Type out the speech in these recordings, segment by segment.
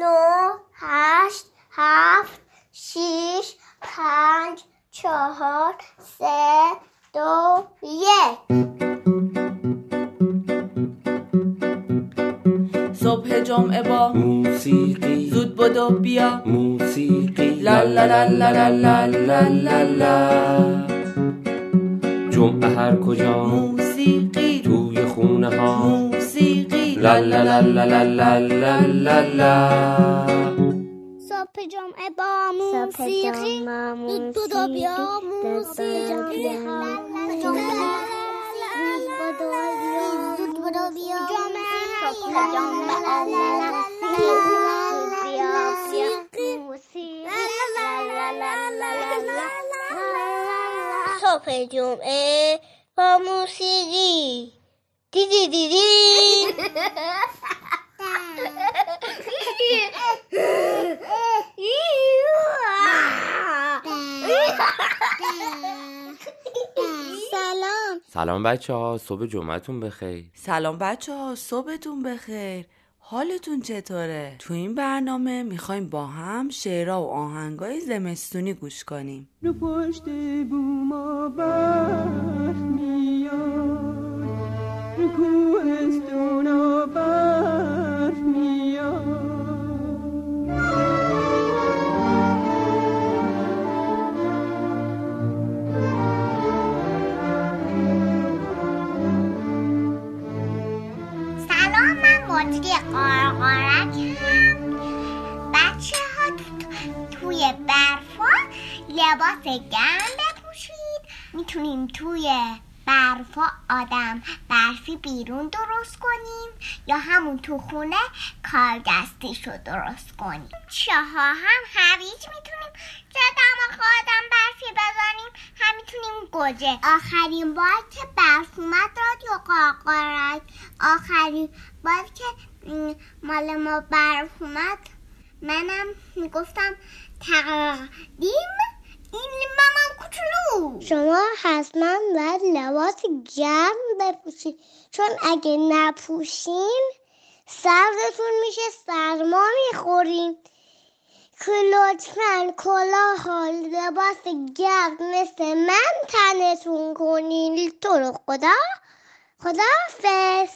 نه هشت هفت شیش پنج چهار سه دو یک. صبح جمعه با موسیقی. زود بدو بیا. موسیقی. لا لا لا لا لا لا لا لا جمعه هر کجا. موسیقی. توی خونه ها موسیقی لا لا لا لا لا لا لا لا صبح جمعه با موسیقی دود بدو بیا موسیقی زود بدو بیا صبح صبح جمعه با موسیقی دیدی دیدی سلام. سلام بچه ها صبح جمعتون بخیر. سلام بچه ها صبحتون بخیر. حالتون چطوره؟ تو این برنامه می‌خوایم با هم شعرها و آهنگای زمستونی گوش کنیم. رو پشت بوما سلام قارقارک هم بچه ها توی برفا لباس گرم بپوشید. می‌تونیم توی برفا آدم. برفی بیرون درست کنیم یا همون تو خونه کارگستیش رو درست کنیم. چاها هم هویج می‌تونیم چه دماغ آدم برفی بزنیم هم می‌تونیم گوجه. آخرین بار که برف اومد رادیو قاقارک آخرین بار که مال ما برف اومد. منم می‌گفتم تقدیم شما حتما باید لباس گرم بپوشید چون اگه نپوشین سردتون میشه سرما می‌خورین که لطفا کلاه لباس گرم مثل من تنتون کنین تو رو خدا خدا حافظ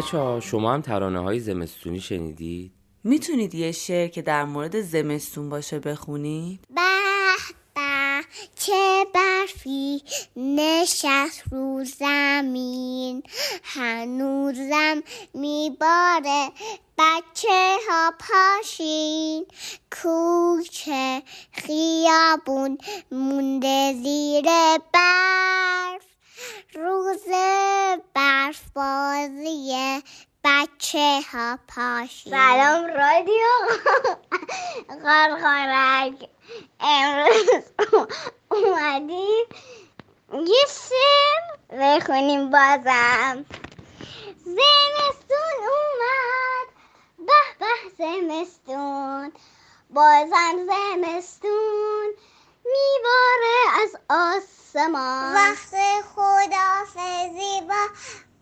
بچه ها شما هم ترانه های زمستونی شنیدید؟ می‌تونید یه شعر که در مورد زمستون باشه بخونید؟ به به چه برفی نشست رو زمین هنوزم میباره بچه ها پاشین کوچه خیابون مونده زیر برف روز برف بازی بچه ها پاشین سلام رادیو. غرغرک امروز اومدیم. یه شعر بخونیم بازم. زمستون اومد. به به زمستون. بازم زمستون. میباره از آسمان. وقت خدافزی با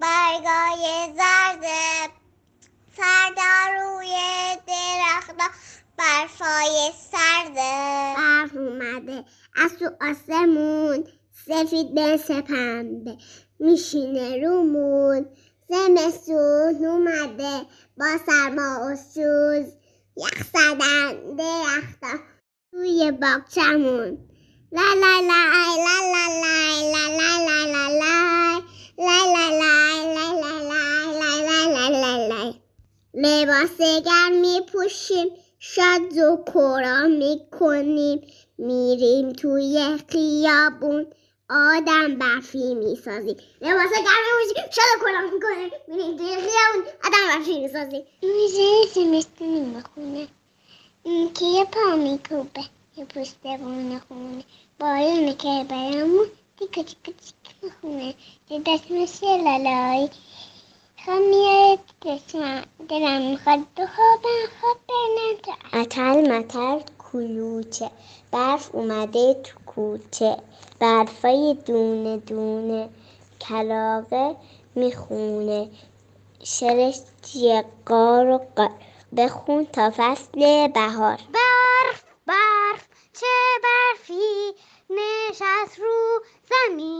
برگای زرده سر روی درخت برفای سرده برف اومده. از تو آسمون سفید به سپنبه. میشینه رومون. زمستون اومده با سرما و سوز. یخ زدن درختا توی باغچمون لا لا لا لا لا لا لا لا لا لا لا لا لا لا لا لا لا لا لباس گرم پوشیم شاد و کورا می کنیم میریم توی خیابون آدم برفی می‌سازی لباس گرمی میشی شده کلا می‌کنه میریم توی خیابون آدم برفی می‌سازی میشه زمستونی می‌خونه که یه پا میکوبه یه پوست بونه خونه. بارونه که برامون تیکا تیکا تیکا می‌خونه. یه دست مثل لالایی. خب میاد دلم می‌خواد بخوابم خب برنم اتل متل کلوچه برف اومده تو کوچه. برفای دونه دونه کلاقه می‌خونه. شرش قار و قار. بخون تا فصل بهار. برف برف چه برفی؟ نشست رو زمین.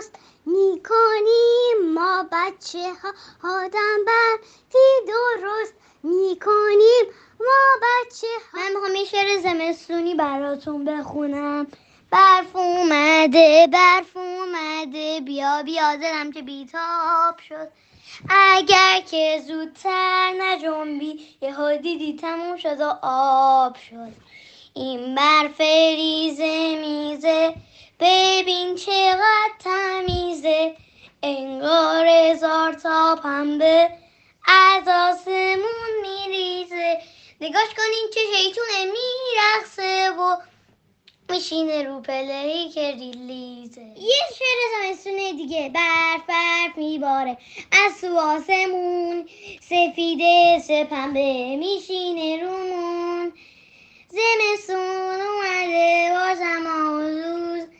درست می‌کنیم ما بچه ها آدم برفی درست. می‌کنیم ما بچه ها من می‌خوام یه شعر زمستونی براتون بخونم. برف اومده برف اومده. بیا بیا دلم که بیتاب شد. اگر که زودتر نجنبی یه دیدی تموم شد و آب شد. این برف ریزه میزه. ببین چقدر تمیزه. انگار هزار تا پنبه از آسمون میریزه. نگاش کنین چه شیطونه میرخصه و میشینه رو پلهی که ریلیزه. یه شعر زمستونه دیگه. برف برف میباره. از تو آسمون سفیده سپنبه میشینه رومون. زمستون اومده باشم آزوز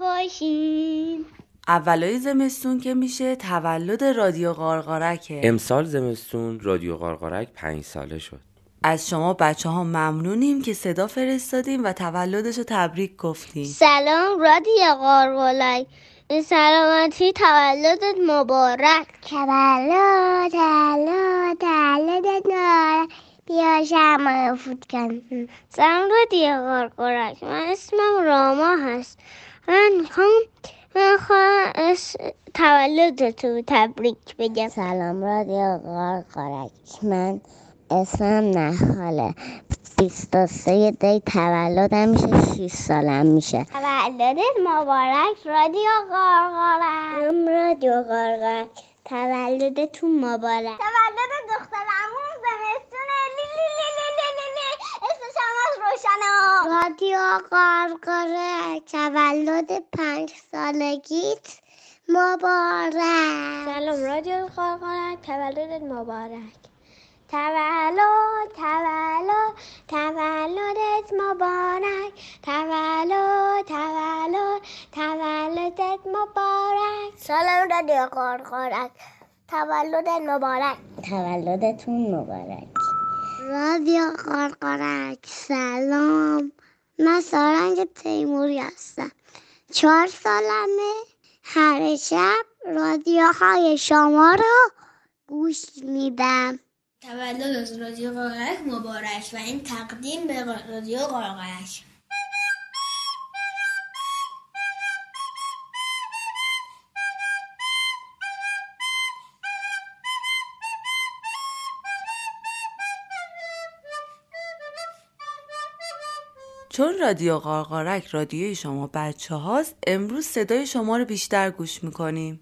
باشین. اولای زمستون که میشه تولد رادیو قارقارکه امسال زمستون رادیو قارقارک پنج ساله شد. از شما بچه ها ممنونیم که صدا فرستادیم و تولدش رو تبریک گفتیم سلام رادیو قارقلک سلامتی تولدت مبارک. تولد تولد تولدت مبارک. بیا شما فوت کن. سلام رادیو قارقارک من اسمم راما هست. من می‌خوام اس... تولدتو تبریک بگم. سلام رادیو قارقارک من اسمم و سه دی تولدم میشه شیش سالم میشه. تولدت مبارک رادیو قارقارک رادیو قارقارک تولدتون مبارک. تولد دخترمون زمستون. روشنا رادیو قارقارک تولد پنج سالگیت مبارک. سلام رادیو قارقارک تولدت مبارک. تولد تولد تولدت مبارک. تولد تولد تولدت مبارک. سلام رادیو قارقارک تولدت مبارک. تولدتون مبارک. رادیو قارقارک سلام. من سارنگ تیموری هستم. چهار سالمه. هر شب رادیوهای شما رو گوش میدم. تولد از رادیو قارقرک مبارک و این تقدیم به رادیو قارقرک چون رادیو قارقارک رادیوی شما بچه هاست امروز صدای شما رو بیشتر گوش می‌کنیم.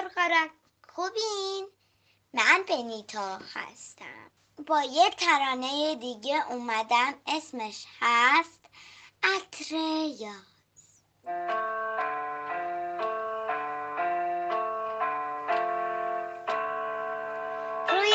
قرقرک خوبین؟ من بنیتا هستم. با یک ترانه دیگه اومدم. اسمش هست عطر یاز روی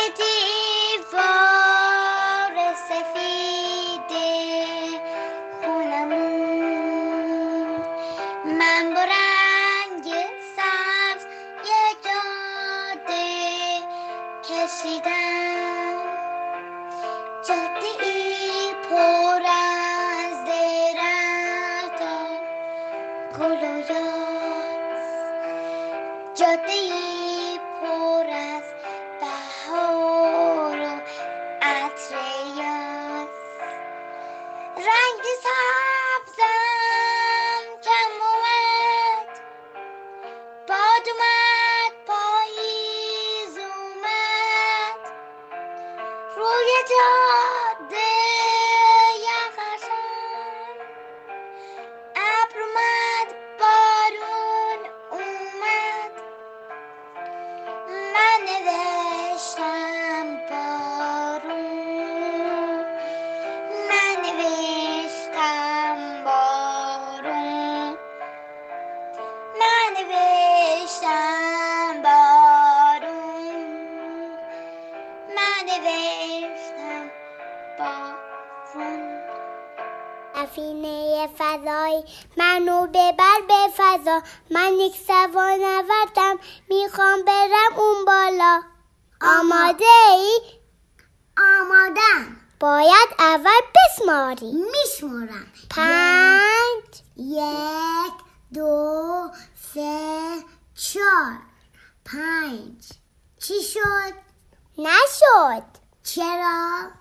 فضایی منو ببر به فضا. من یک سوار نوردم می‌خوام برم اون بالا. آماده ای؟ آمادم. باید اول بسماری. میشمارم. پنج. یک دو سه چهار. پنج. چی شد؟ نشد. چرا؟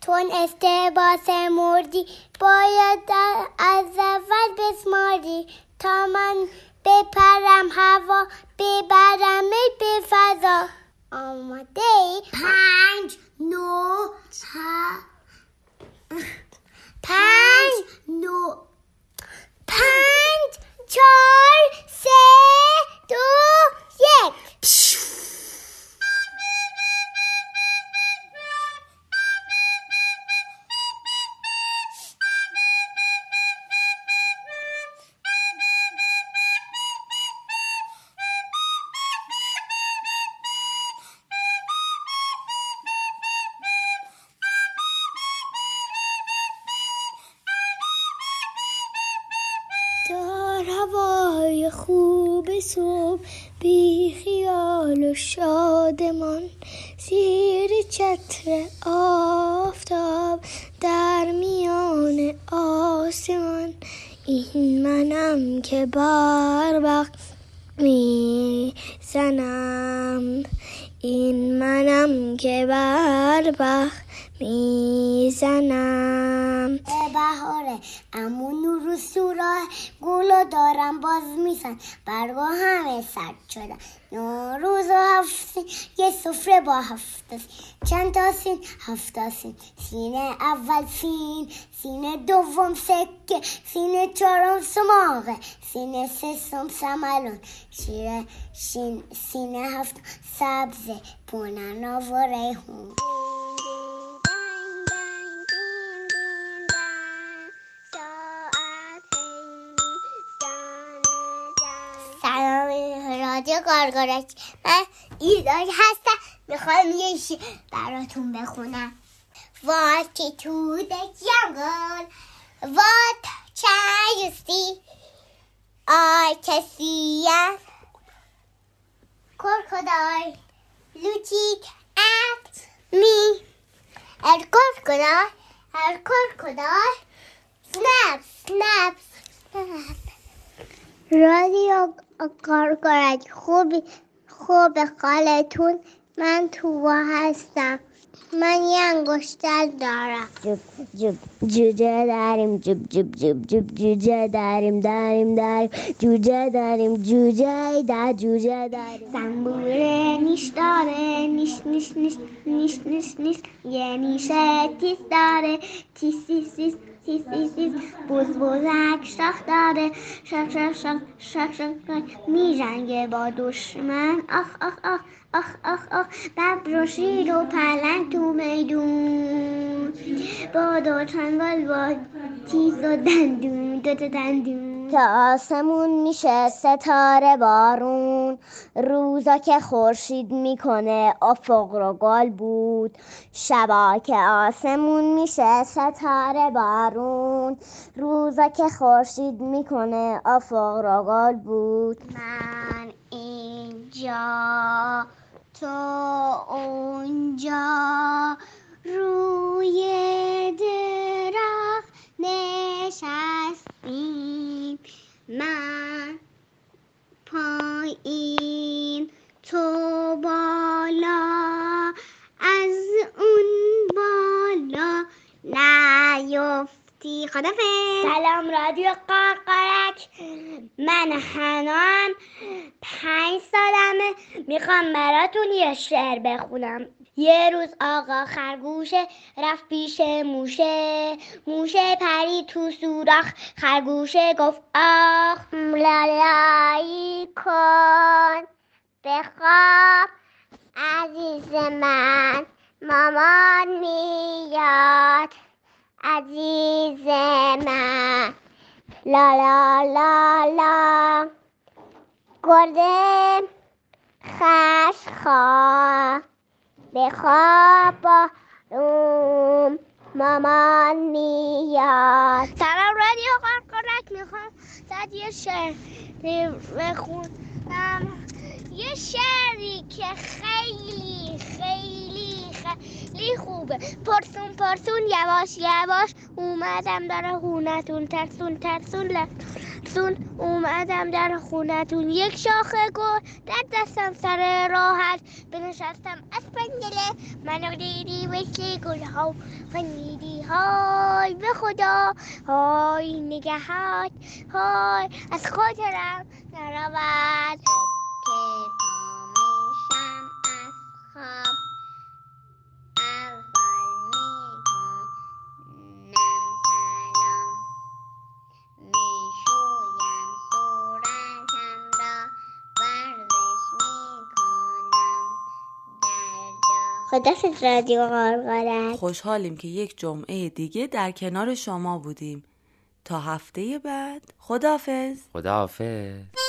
تون استباس مردی باید از اول بسماری تا من بپرم هوا ببرم به فضا. آماده ای؟ پنج نو پنج نو. پنج چهار سه دو هوای خوب صبح بی خیال و شادمان. زیر چتر آفتاب در میان آسمان. این منم که بر وقت می زنم این منم که بر وقت می‌زنم. بهاره اما نور و سوراه گلو دارم باز میسن برگا همه سرد شدن. نوروز و هفت یه سفره با هفت. چند تا سین؟ هفت سین. سینه اول سین سینه دوم سکه سینه چهارم سماقه سینه سوم سملون. شیره شین سینه هفت سبزه پوننا و ریحون. رادیو گارگارک من ایدای هستم می‌خوام یه شی براتون بخونم What to the jungle What can you see I can see a crocodile looking at me El crocodile El crocodile Snap, snap, snap رادیو کارگرک خوبی خوب حالتون من تو هستم. من یه انگشتر دارم. جوب جوب جوجه داریم جوب جوب جوب جوب جوجه داریم داریم داریم. جوجه داریم جوجه در جوجه داریم. زنبوره نیش داره نیش نیش نیش نیش نیش نیش. یه نیشه تیز داره. تیز تیز تیز. سیس سیس سیس بوز بوزک شاخ داره شاخ شاخ شاخ شاخ شاخ می جنگه با دشمن آخ آخ آخ آخ آخ آخ ببر و شیر و پلنگ تو میدون با دو چنگال با تیز و دندون دو دندون آسمون میشه ستاره بارون. روزا که خورشید می‌کنه افق رو گل بود. شبا که آسمون میشه ستاره بارون. روزا که خورشید می‌کنه افق رو گل بود. من اینجا تو اونجا. روی درخت نشستیم. خدافظ. سلام رادیو قرقرک من هنام پنج سالمه. می‌خوام براتون یه شعر بخونم. یه روز آقا خرگوشه رفت پیش موشه. موشه پری تو سوراخ. خرگوشه گفت آخ لالایی کن. بخواب عزیز من مامان میاد. عزیز من. لا لا لا لا. گرده خشخواه بخواب با روم مامان میاد. سلام رادیو قرقرک می‌خوام. زد یه شعر بخونم. یه شعری که خیلی خیلی خیلی خوبه. پرسون پرسون یواش یواش. اومدم در خونتون. ترسون ترسون لرسون اومدم در خونتون. یک شاخه گل در دستم سر راحت. بنشستم از پنجره. منو دیدی مثل گل ها فنیدی های به خدا. های نگهات های از خاطرم نرود که پا میشم از خواب خدافز رادیو قرقرک خوشحالیم که یک جمعه دیگه در کنار شما بودیم. تا هفته بعد. خدافز خداحافظ.